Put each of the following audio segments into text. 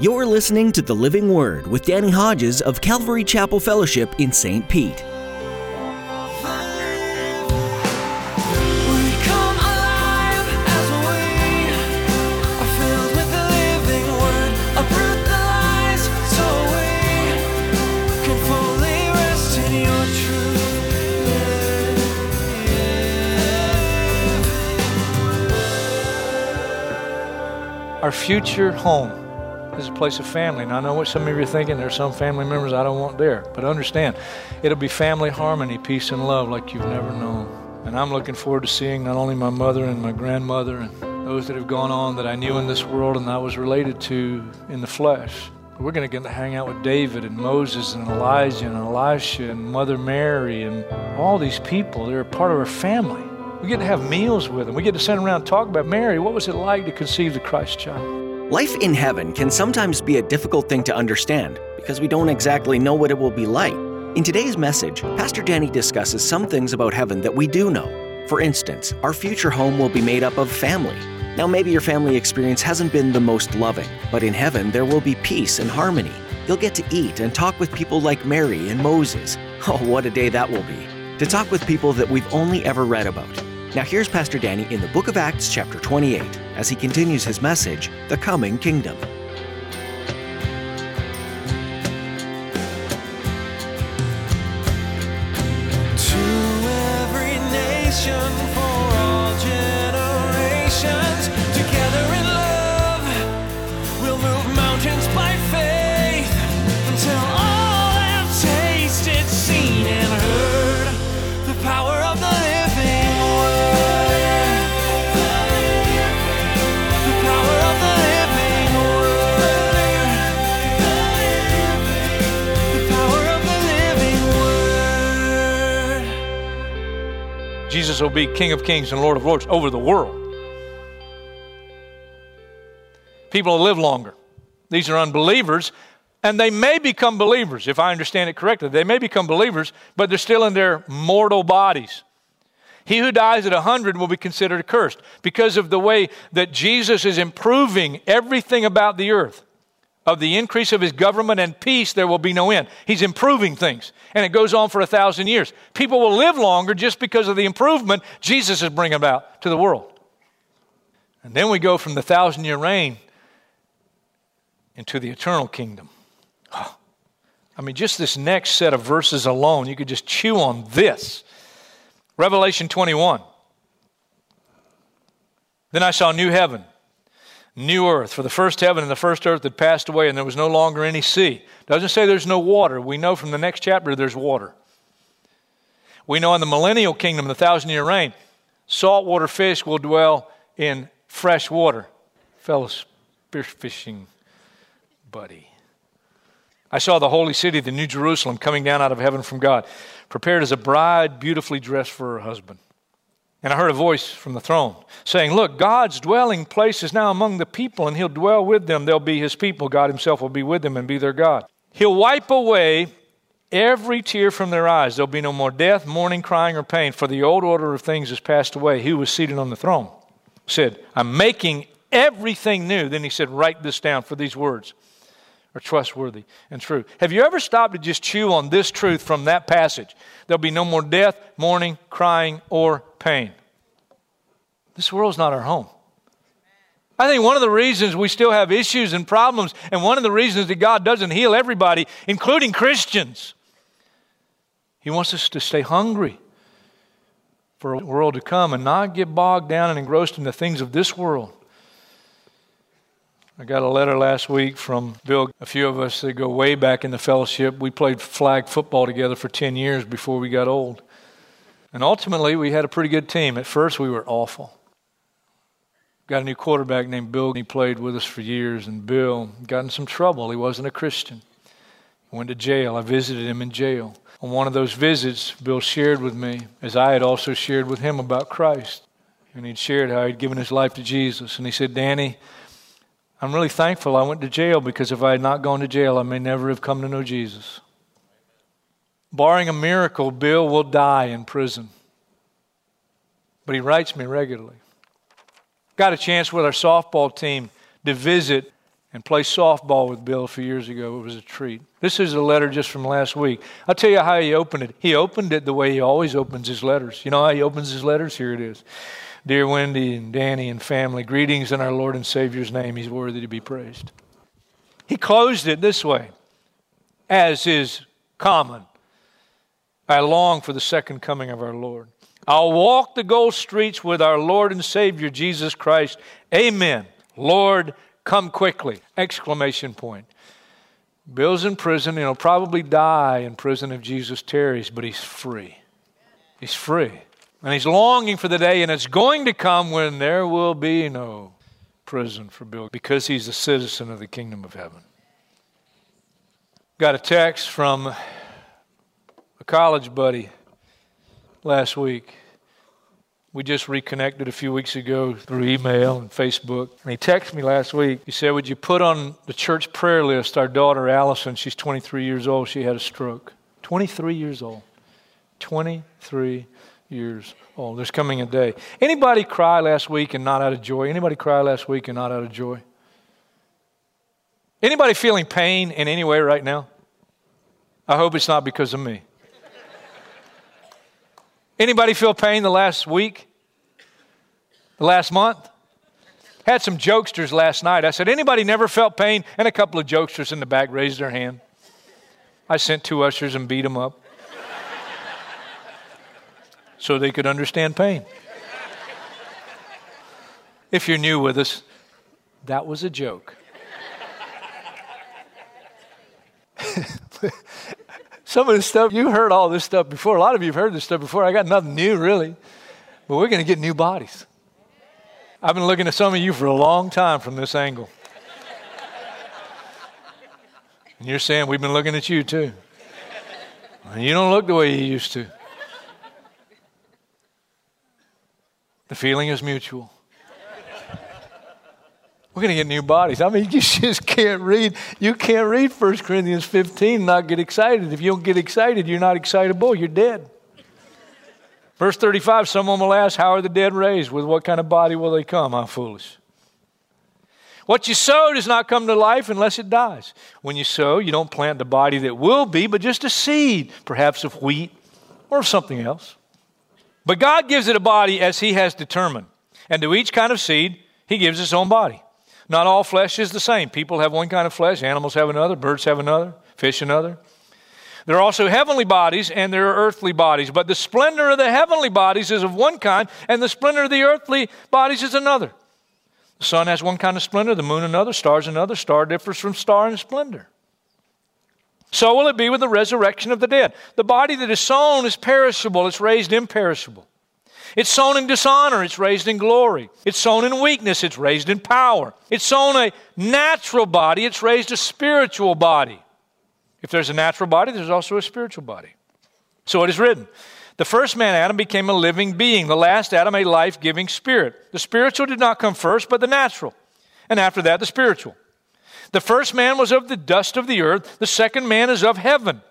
You're listening to The Living Word with Danny Hodges of Calvary Chapel Fellowship in St. Pete. We come alive as we are filled with the living word. Uproot the lies so we can fully rest in your truth. Our future home is a place of family. And I know what some of you are thinking. There's some family members I don't want there. But understand, it'll be family harmony, peace, and love like you've never known. And I'm looking forward to seeing not only my mother and my grandmother and those that have gone on that I knew in this world and I was related to in the flesh. We're going to get to hang out with David and Moses and Elijah and Elisha and Mother Mary and all these people. They're a part of our family. We get to have meals with them. We get to sit around and talk about Mary. What was it like to conceive the Christ child? Life in heaven can sometimes be a difficult thing to understand because we don't exactly know what it will be like. In today's message, Pastor Danny discusses some things about heaven that we do know. For instance, our future home will be made up of family. Now, maybe your family experience hasn't been the most loving, but in heaven there will be peace and harmony. You'll get to eat and talk with people like Mary and Moses. Oh, what a day that will be! To talk with people that we've only ever read about. Now, here's Pastor Danny in the book of Acts, chapter 28, as he continues his message The Coming Kingdom. Jesus will be King of Kings and Lord of Lords over the world. People will live longer. These are unbelievers, and they may become believers, if I understand it correctly. They may become believers, but they're still in their mortal bodies. He who dies at 100 will be considered accursed because of the way that Jesus is improving everything about the earth. Of the increase of his government and peace, there will be no end. He's improving things, and it goes on for a thousand years. People will live longer just because of the improvement Jesus is bringing about to the world. And then we go from the thousand year reign into the eternal kingdom. Oh, I mean, just this next set of verses alone, you could just chew on this. Revelation 21. Then I saw new heaven, new earth. For the first heaven and the first earth had passed away, and there was no longer any sea. Doesn't say there's no water. We know from the next chapter there's water. We know in the millennial kingdom, the thousand year reign, saltwater fish will dwell in fresh water. Fellow spearfishing buddy. I saw the holy city, the New Jerusalem, coming down out of heaven from God, prepared as a bride beautifully dressed for her husband. And I heard a voice from the throne saying, Look, God's dwelling place is now among the people, and He'll dwell with them. They'll be His people. God Himself will be with them and be their God. He'll wipe away every tear from their eyes. There'll be no more death, mourning, crying, or pain, for the old order of things has passed away. He was seated on the throne said, I'm making everything new. Then He said, Write this down for these words are trustworthy and true. Have you ever stopped to just chew on this truth from that passage? There'll be no more death, mourning, crying, or pain. This world's not our home. I think one of the reasons we still have issues and problems, and one of the reasons that God doesn't heal everybody, including Christians, He wants us to stay hungry for a world to come and not get bogged down and engrossed in the things of this world. I got a letter last week from Bill. A few of us that go way back in the fellowship, we played flag football together for 10 years before we got old. And ultimately, we had a pretty good team. At first, we were awful. Got a new quarterback named Bill. He played with us for years, and Bill got in some trouble. He wasn't a Christian. He went to jail. I visited him in jail. On one of those visits, Bill shared with me, as I had also shared with him about Christ. And he'd shared how he'd given his life to Jesus. And he said, Danny, I'm really thankful I went to jail because if I had not gone to jail, I may never have come to know Jesus. Barring a miracle, Bill will die in prison. But he writes me regularly. Got a chance with our softball team to visit and play softball with Bill a few years ago. It was a treat. This is a letter just from last week. I'll tell you how he opened it. He opened it the way he always opens his letters. You know how he opens his letters? Here it is. Dear Wendy and Danny and family, greetings in our Lord and Savior's name. He's worthy to be praised. He closed it this way, as is common. I long for the second coming of our Lord. I'll walk the gold streets with our Lord and Savior Jesus Christ. Amen. Lord, Come quickly! Exclamation point. Bill's in prison. and He'll probably die in prison if Jesus tarries, but he's free. He's free. And he's longing for the day, and it's going to come when there will be no prison for Bill because he's a citizen of the kingdom of heaven. Got a text from a college buddy last week. We just reconnected a few weeks ago through email and Facebook. And he texted me last week. He said, Would you put on the church prayer list our daughter Allison? She's 23 years old. She had a stroke. 23 years old. 23 years old. There's coming a day. Anybody cry last week and not out of joy? Anybody cry last week and not out of joy? Anybody feeling pain in any way right now? I hope it's not because of me. Anybody feel pain the last week? The last month? Had some jokesters last night. I said, anybody never felt pain? And a couple of jokesters in the back raised their hand. I sent two ushers and beat them up so they could understand pain. If you're new with us, that was a joke. Some of the stuff, you heard all this stuff before. A lot of you have heard this stuff before. I got nothing new, really. But we're going to get new bodies. I've been looking at some of you for a long time from this angle. And you're saying, we've been looking at you too. And you don't look the way you used to. The feeling is mutual. We're going to get new bodies. I mean, you just can't read. You can't read 1 Corinthians 15 and not get excited. If you don't get excited, you're not excitable. You're dead. Verse 35 Someone will ask, How are the dead raised? With what kind of body will they come? How foolish. What you sow does not come to life unless it dies. When you sow, you don't plant the body that will be, but just a seed, perhaps of wheat or of something else. But God gives it a body as He has determined. And to each kind of seed, He gives His own body. Not all flesh is the same. People have one kind of flesh, animals have another, birds have another, fish another. There are also heavenly bodies and there are earthly bodies, but the splendor of the heavenly bodies is of one kind, and the splendor of the earthly bodies is another. The sun has one kind of splendor, the moon another, stars another. Star differs from star in splendor. So will it be with the resurrection of the dead. The body that is sown is perishable, it's raised imperishable. It's sown in dishonor, it's raised in glory. It's sown in weakness, it's raised in power. It's sown a natural body, it's raised a spiritual body. If there's a natural body, there's also a spiritual body. So it is written The first man, Adam, became a living being, the last Adam, a life giving spirit. The spiritual did not come first, but the natural. And after that, the spiritual. The first man was of the dust of the earth, the second man is of heaven.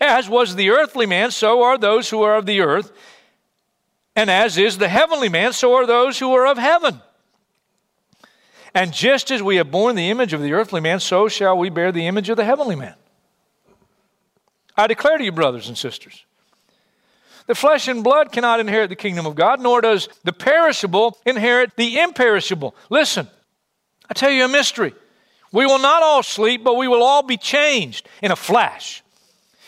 As was the earthly man, so are those who are of the earth. And as is the heavenly man, so are those who are of heaven. And just as we have borne the image of the earthly man, so shall we bear the image of the heavenly man. I declare to you, brothers and sisters, the flesh and blood cannot inherit the kingdom of God, nor does the perishable inherit the imperishable. Listen, I tell you a mystery. We will not all sleep, but we will all be changed in a flash,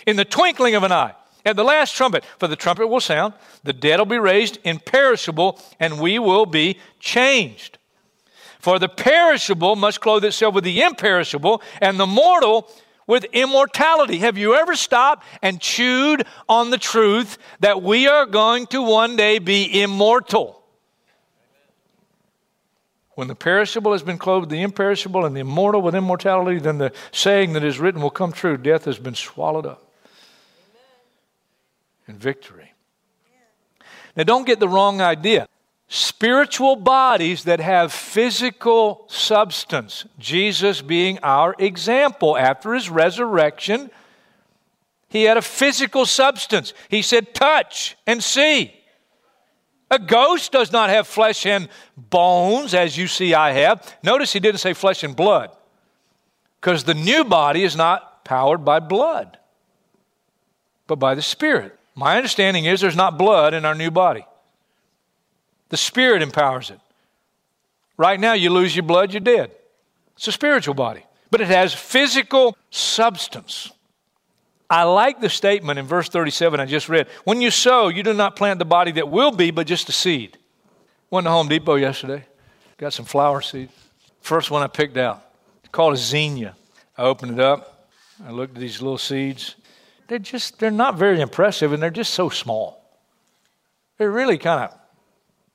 in the twinkling of an eye at the last trumpet, for the trumpet will sound, the dead will be raised imperishable, and we will be changed. For the perishable must clothe itself with the imperishable, and the mortal with immortality. Have you ever stopped and chewed on the truth that we are going to one day be immortal? When the perishable has been clothed the imperishable and the immortal with immortality, then the saying that is written will come true death has been swallowed up and victory. Now, don't get the wrong idea. Spiritual bodies that have physical substance, Jesus being our example after his resurrection, he had a physical substance. He said, Touch and see. A ghost does not have flesh and bones, as you see I have. Notice he didn't say flesh and blood. Because the new body is not powered by blood, but by the Spirit. My understanding is there's not blood in our new body. The Spirit empowers it. Right now, you lose your blood, you're dead. It's a spiritual body, but it has physical substance. I like the statement in verse 37 I just read. When you sow, you do not plant the body that will be, but just a seed. Went to Home Depot yesterday, got some flower seeds. First one I picked out, it's called a zinnia. I opened it up, I looked at these little seeds. They're just, they're not very impressive, and they're just so small. They're really kind of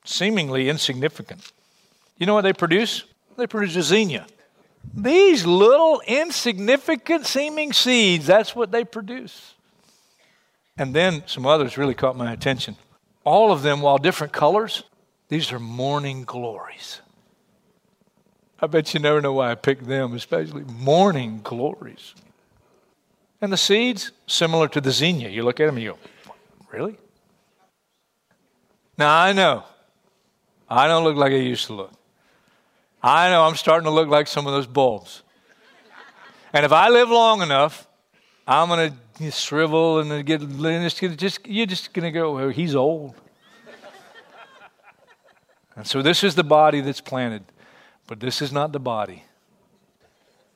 seemingly insignificant. You know what they produce? They produce a zinnia. These little insignificant seeming seeds, that's what they produce. And then some others really caught my attention. All of them, while different colors, these are morning glories. I bet you never know why I picked them, especially morning glories. And the seeds, similar to the zinnia. You look at them and you go, really? Now I know, I don't look like I used to look. I know I'm starting to look like some of those bulbs. And if I live long enough, I'm going to shrivel and get just, you're just going to go, he's old. and so this is the body that's planted, but this is not the body.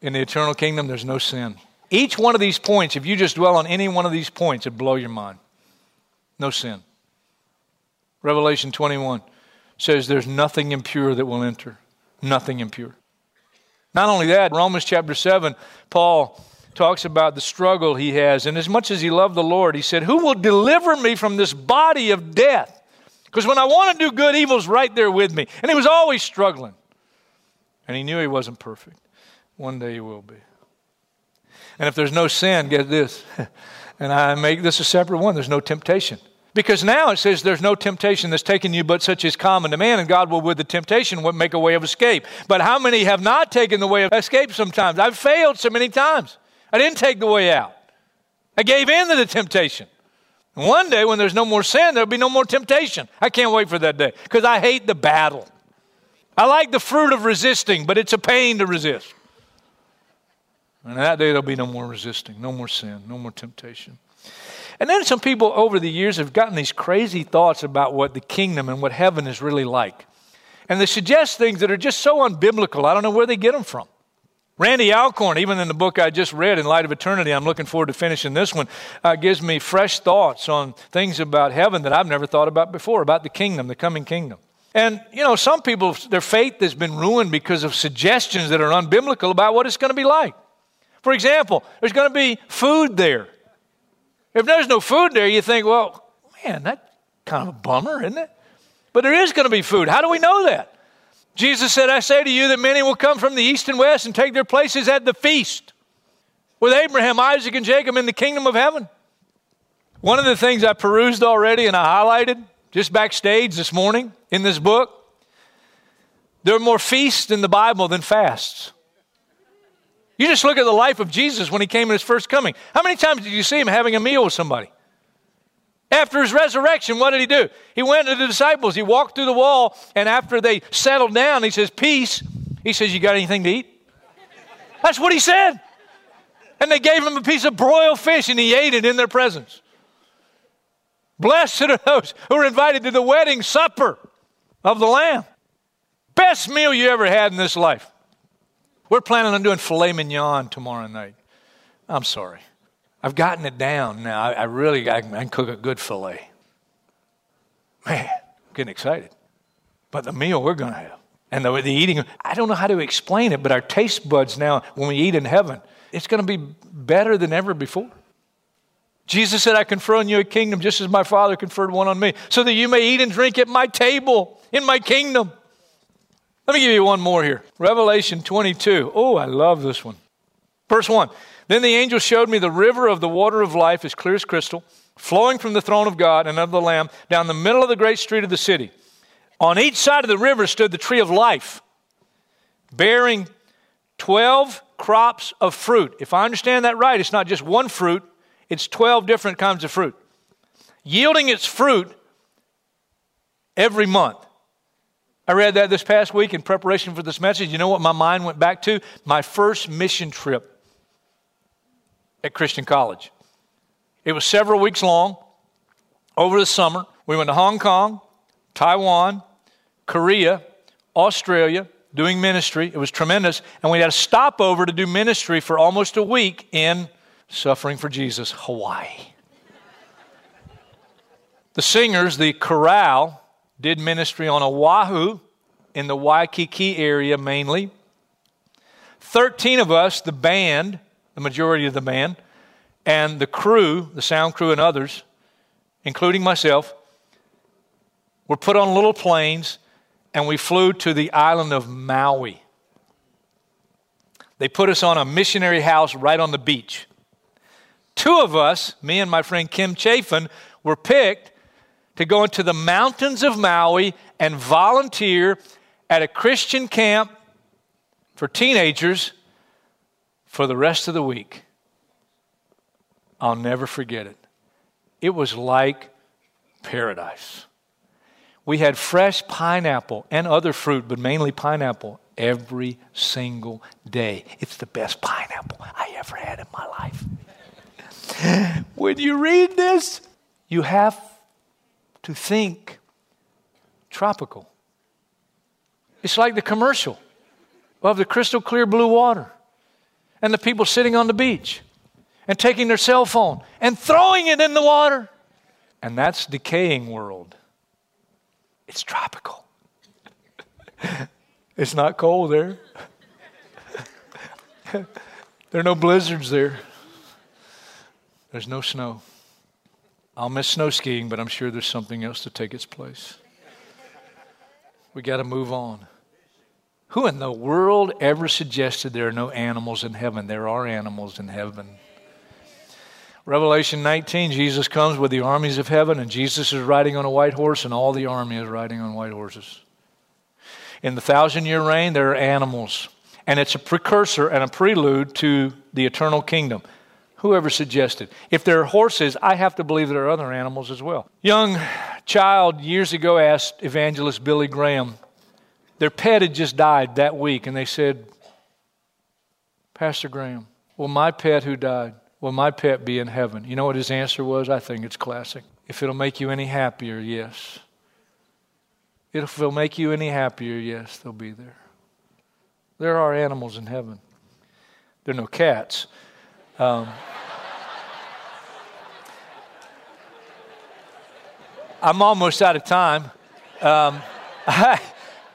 In the eternal kingdom, there's no sin. Each one of these points, if you just dwell on any one of these points, it'd blow your mind. No sin. Revelation 21 says there's nothing impure that will enter nothing impure. Not only that, Romans chapter 7, Paul talks about the struggle he has. And as much as he loved the Lord, he said, Who will deliver me from this body of death? Because when I want to do good, evil's right there with me. And he was always struggling. And he knew he wasn't perfect. One day he will be. And if there's no sin, get this. and I make this a separate one there's no temptation. Because now it says there's no temptation that's taken you but such as common to man, and God will with the temptation make a way of escape. But how many have not taken the way of escape sometimes? I've failed so many times. I didn't take the way out. I gave in to the temptation. One day when there's no more sin, there'll be no more temptation. I can't wait for that day because I hate the battle. I like the fruit of resisting, but it's a pain to resist. And that day there'll be no more resisting, no more sin, no more temptation. And then some people over the years have gotten these crazy thoughts about what the kingdom and what heaven is really like. And they suggest things that are just so unbiblical. I don't know where they get them from. Randy Alcorn, even in the book I just read, In Light of Eternity, I'm looking forward to finishing this one, uh, gives me fresh thoughts on things about heaven that I've never thought about before, about the kingdom, the coming kingdom. And, you know, some people, their faith has been ruined because of suggestions that are unbiblical about what it's going to be like. For example, there's going to be food there. If there's no food there, you think, well, man, that's kind of a bummer, isn't it? But there is going to be food. How do we know that? Jesus said, I say to you that many will come from the east and west and take their places at the feast with Abraham, Isaac, and Jacob in the kingdom of heaven. One of the things I perused already and I highlighted just backstage this morning in this book there are more feasts in the Bible than fasts. You just look at the life of Jesus when he came in his first coming. How many times did you see him having a meal with somebody? After his resurrection, what did he do? He went to the disciples. He walked through the wall, and after they settled down, he says, Peace. He says, You got anything to eat? That's what he said. And they gave him a piece of broiled fish, and he ate it in their presence. Blessed are those who are invited to the wedding supper of the Lamb. Best meal you ever had in this life. We're planning on doing filet mignon tomorrow night. I'm sorry. I've gotten it down now. I, I really I can, cook a good filet. Man, I'm getting excited. But the meal we're going to have and the, the eating, I don't know how to explain it, but our taste buds now, when we eat in heaven, it's going to be better than ever before. Jesus said, I confer on you a kingdom just as my Father conferred one on me, so that you may eat and drink at my table in my kingdom. Let me give you one more here. Revelation 22. Oh, I love this one. Verse 1. Then the angel showed me the river of the water of life as clear as crystal, flowing from the throne of God and of the Lamb down the middle of the great street of the city. On each side of the river stood the tree of life, bearing 12 crops of fruit. If I understand that right, it's not just one fruit, it's 12 different kinds of fruit, yielding its fruit every month. I read that this past week in preparation for this message. You know what my mind went back to? My first mission trip at Christian College. It was several weeks long over the summer. We went to Hong Kong, Taiwan, Korea, Australia, doing ministry. It was tremendous. And we had a stopover to do ministry for almost a week in Suffering for Jesus, Hawaii. the singers, the chorale, did ministry on Oahu in the Waikiki area mainly. 13 of us, the band, the majority of the band, and the crew, the sound crew and others, including myself, were put on little planes and we flew to the island of Maui. They put us on a missionary house right on the beach. Two of us, me and my friend Kim Chafin, were picked to go into the mountains of Maui and volunteer at a Christian camp for teenagers for the rest of the week. I'll never forget it. It was like paradise. We had fresh pineapple and other fruit, but mainly pineapple, every single day. It's the best pineapple I ever had in my life. when you read this, you have to think tropical. It's like the commercial of the crystal clear blue water and the people sitting on the beach and taking their cell phone and throwing it in the water. And that's decaying world. It's tropical. it's not cold there. there are no blizzards there. There's no snow. I'll miss snow skiing, but I'm sure there's something else to take its place. We got to move on. Who in the world ever suggested there are no animals in heaven? There are animals in heaven. Revelation 19, Jesus comes with the armies of heaven, and Jesus is riding on a white horse, and all the army is riding on white horses. In the thousand year reign, there are animals, and it's a precursor and a prelude to the eternal kingdom. Whoever suggested? If there are horses, I have to believe there are other animals as well. Young child years ago asked evangelist Billy Graham, their pet had just died that week, and they said, Pastor Graham, will my pet who died, will my pet be in heaven? You know what his answer was? I think it's classic. If it'll make you any happier, yes. If it'll make you any happier, yes, they'll be there. There are animals in heaven. There are no cats. Um, I'm almost out of time. Um, I,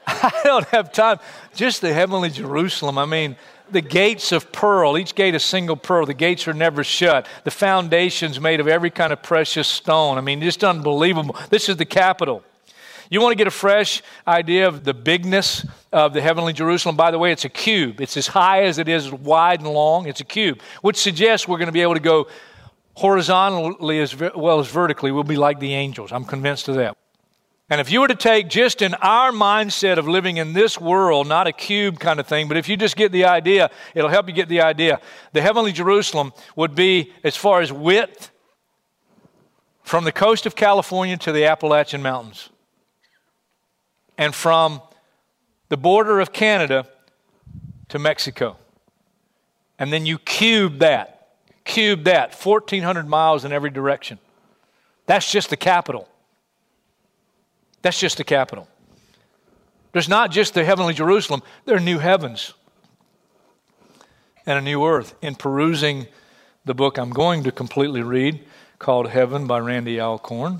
I don't have time. Just the heavenly Jerusalem. I mean, the gates of pearl, each gate a single pearl. The gates are never shut. The foundations made of every kind of precious stone. I mean, just unbelievable. This is the capital. You want to get a fresh idea of the bigness of the heavenly Jerusalem? By the way, it's a cube. It's as high as it is wide and long. It's a cube, which suggests we're going to be able to go horizontally as well as vertically. We'll be like the angels. I'm convinced of that. And if you were to take just in our mindset of living in this world, not a cube kind of thing, but if you just get the idea, it'll help you get the idea. The heavenly Jerusalem would be, as far as width, from the coast of California to the Appalachian Mountains, and from the border of Canada to Mexico. And then you cube that, cube that, 1,400 miles in every direction. That's just the capital. That's just the capital. There's not just the heavenly Jerusalem, there are new heavens and a new earth. In perusing the book I'm going to completely read, called Heaven by Randy Alcorn,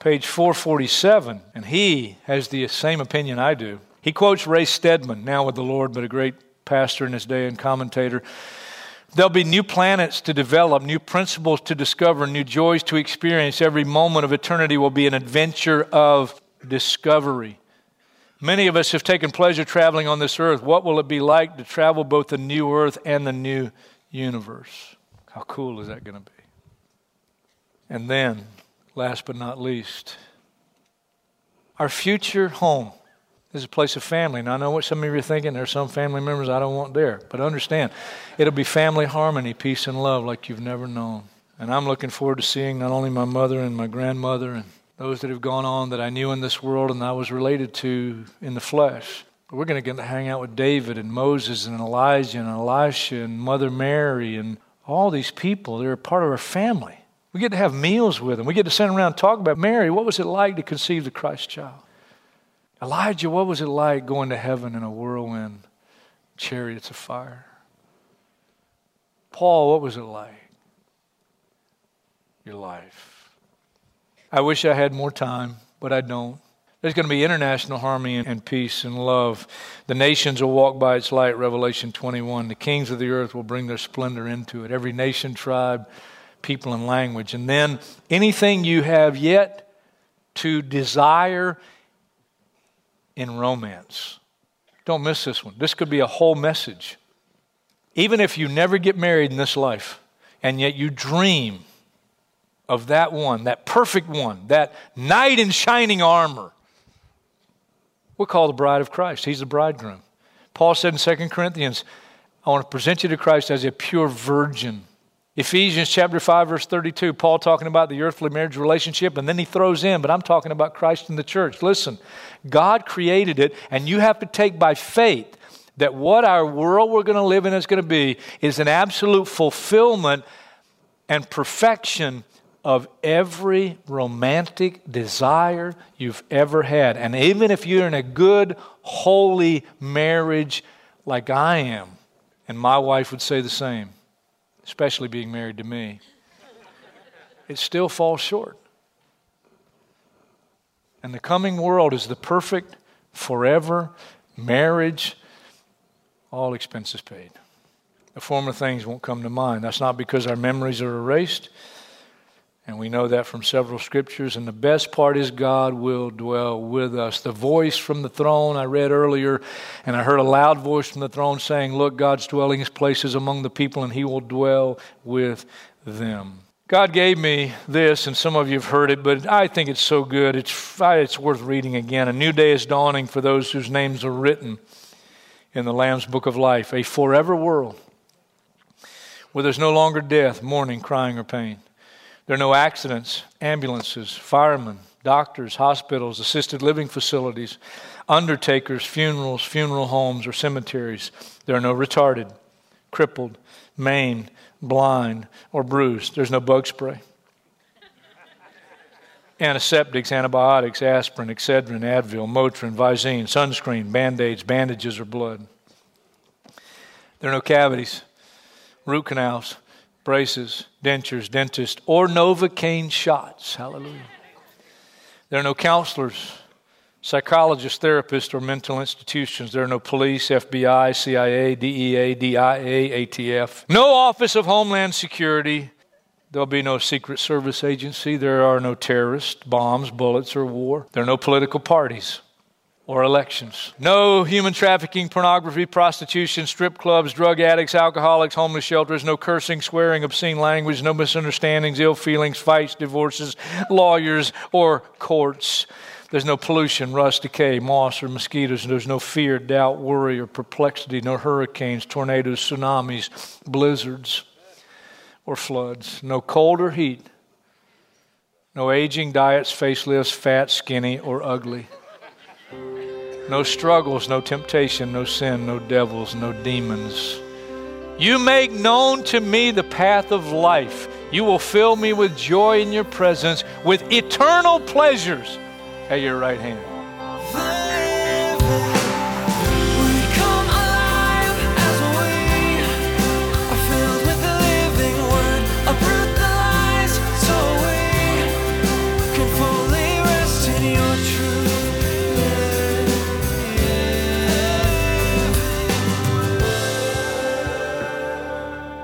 page 447, and he has the same opinion I do. He quotes Ray Stedman, now with the Lord, but a great pastor in his day and commentator. There'll be new planets to develop, new principles to discover, new joys to experience. Every moment of eternity will be an adventure of discovery. Many of us have taken pleasure traveling on this earth. What will it be like to travel both the new earth and the new universe? How cool is that going to be? And then, last but not least, our future home is a place of family. And I know what some of you are thinking. There are some family members I don't want there. But understand, it'll be family harmony, peace, and love like you've never known. And I'm looking forward to seeing not only my mother and my grandmother and those that have gone on that I knew in this world and I was related to in the flesh. We're going to get to hang out with David and Moses and Elijah and Elisha and Mother Mary and all these people. They're a part of our family. We get to have meals with them. We get to sit around and talk about Mary. What was it like to conceive the Christ child? Elijah, what was it like going to heaven in a whirlwind, chariots of fire? Paul, what was it like? Your life. I wish I had more time, but I don't. There's going to be international harmony and peace and love. The nations will walk by its light, Revelation 21. The kings of the earth will bring their splendor into it. Every nation, tribe, people, and language. And then anything you have yet to desire in romance. Don't miss this one. This could be a whole message. Even if you never get married in this life, and yet you dream of that one, that perfect one, that knight in shining armor we're called the bride of Christ. He's the bridegroom. Paul said in 2 Corinthians, I want to present you to Christ as a pure virgin. Ephesians chapter 5, verse 32, Paul talking about the earthly marriage relationship, and then he throws in, but I'm talking about Christ and the church. Listen, God created it, and you have to take by faith that what our world we're going to live in is going to be is an absolute fulfillment and perfection of every romantic desire you've ever had. And even if you're in a good, holy marriage like I am, and my wife would say the same, especially being married to me, it still falls short. And the coming world is the perfect, forever marriage, all expenses paid. The former things won't come to mind. That's not because our memories are erased. And we know that from several scriptures. And the best part is God will dwell with us. The voice from the throne I read earlier, and I heard a loud voice from the throne saying, Look, God's dwelling place is among the people, and he will dwell with them. God gave me this, and some of you have heard it, but I think it's so good. It's, it's worth reading again. A new day is dawning for those whose names are written in the Lamb's book of life, a forever world where there's no longer death, mourning, crying, or pain. There are no accidents, ambulances, firemen, doctors, hospitals, assisted living facilities, undertakers, funerals, funeral homes, or cemeteries. There are no retarded, crippled, maimed, blind, or bruised. There's no bug spray. Antiseptics, antibiotics, aspirin, Excedrin, Advil, Motrin, Visine, sunscreen, band aids, bandages, or blood. There are no cavities, root canals, braces, dentures, dentist, or Novocaine shots. Hallelujah. There are no counselors, psychologists, therapists, or mental institutions. There are no police, FBI, CIA, DEA, DIA, ATF. No Office of Homeland Security. There'll be no Secret Service agency. There are no terrorists, bombs, bullets, or war. There are no political parties or elections. No human trafficking, pornography, prostitution, strip clubs, drug addicts, alcoholics, homeless shelters, no cursing, swearing, obscene language, no misunderstandings, ill feelings, fights, divorces, lawyers, or courts. There's no pollution, rust, decay, moss, or mosquitoes. There's no fear, doubt, worry, or perplexity, no hurricanes, tornadoes, tsunamis, blizzards, or floods. No cold or heat. No aging diets, facelifts, fat, skinny, or ugly no struggles, no temptation, no sin, no devils, no demons. You make known to me the path of life. You will fill me with joy in your presence, with eternal pleasures at your right hand.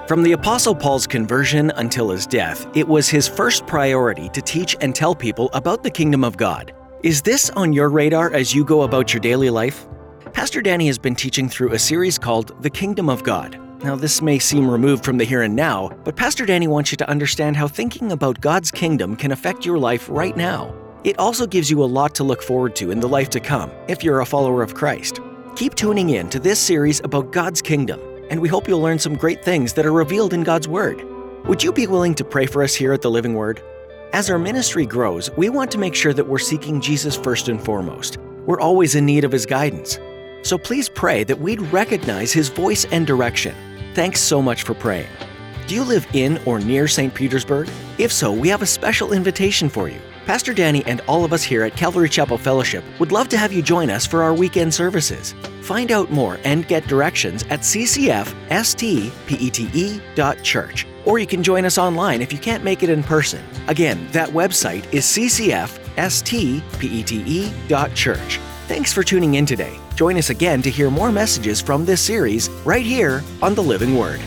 From the Apostle Paul's conversion until his death, it was his first priority to teach and tell people about the kingdom of God. Is this on your radar as you go about your daily life? Pastor Danny has been teaching through a series called The Kingdom of God. Now, this may seem removed from the here and now, but Pastor Danny wants you to understand how thinking about God's kingdom can affect your life right now. It also gives you a lot to look forward to in the life to come if you're a follower of Christ. Keep tuning in to this series about God's kingdom and we hope you'll learn some great things that are revealed in God's Word. Would you be willing to pray for us here at the Living Word? As our ministry grows, we want to make sure that we're seeking Jesus first and foremost. We're always in need of His guidance. So please pray that we'd recognize His voice and direction. Thanks so much for praying. Do you live in or near St. Petersburg? If so, we have a special invitation for you. Pastor Danny and all of us here at Calvary Chapel Fellowship would love to have you join us for our weekend services. Find out more and get directions at ccfstpete.church. Or you can join us online if you can't make it in person. Again, that website is ccfstpete.church. Thanks for tuning in today. Join us again to hear more messages from this series right here on the Living Word.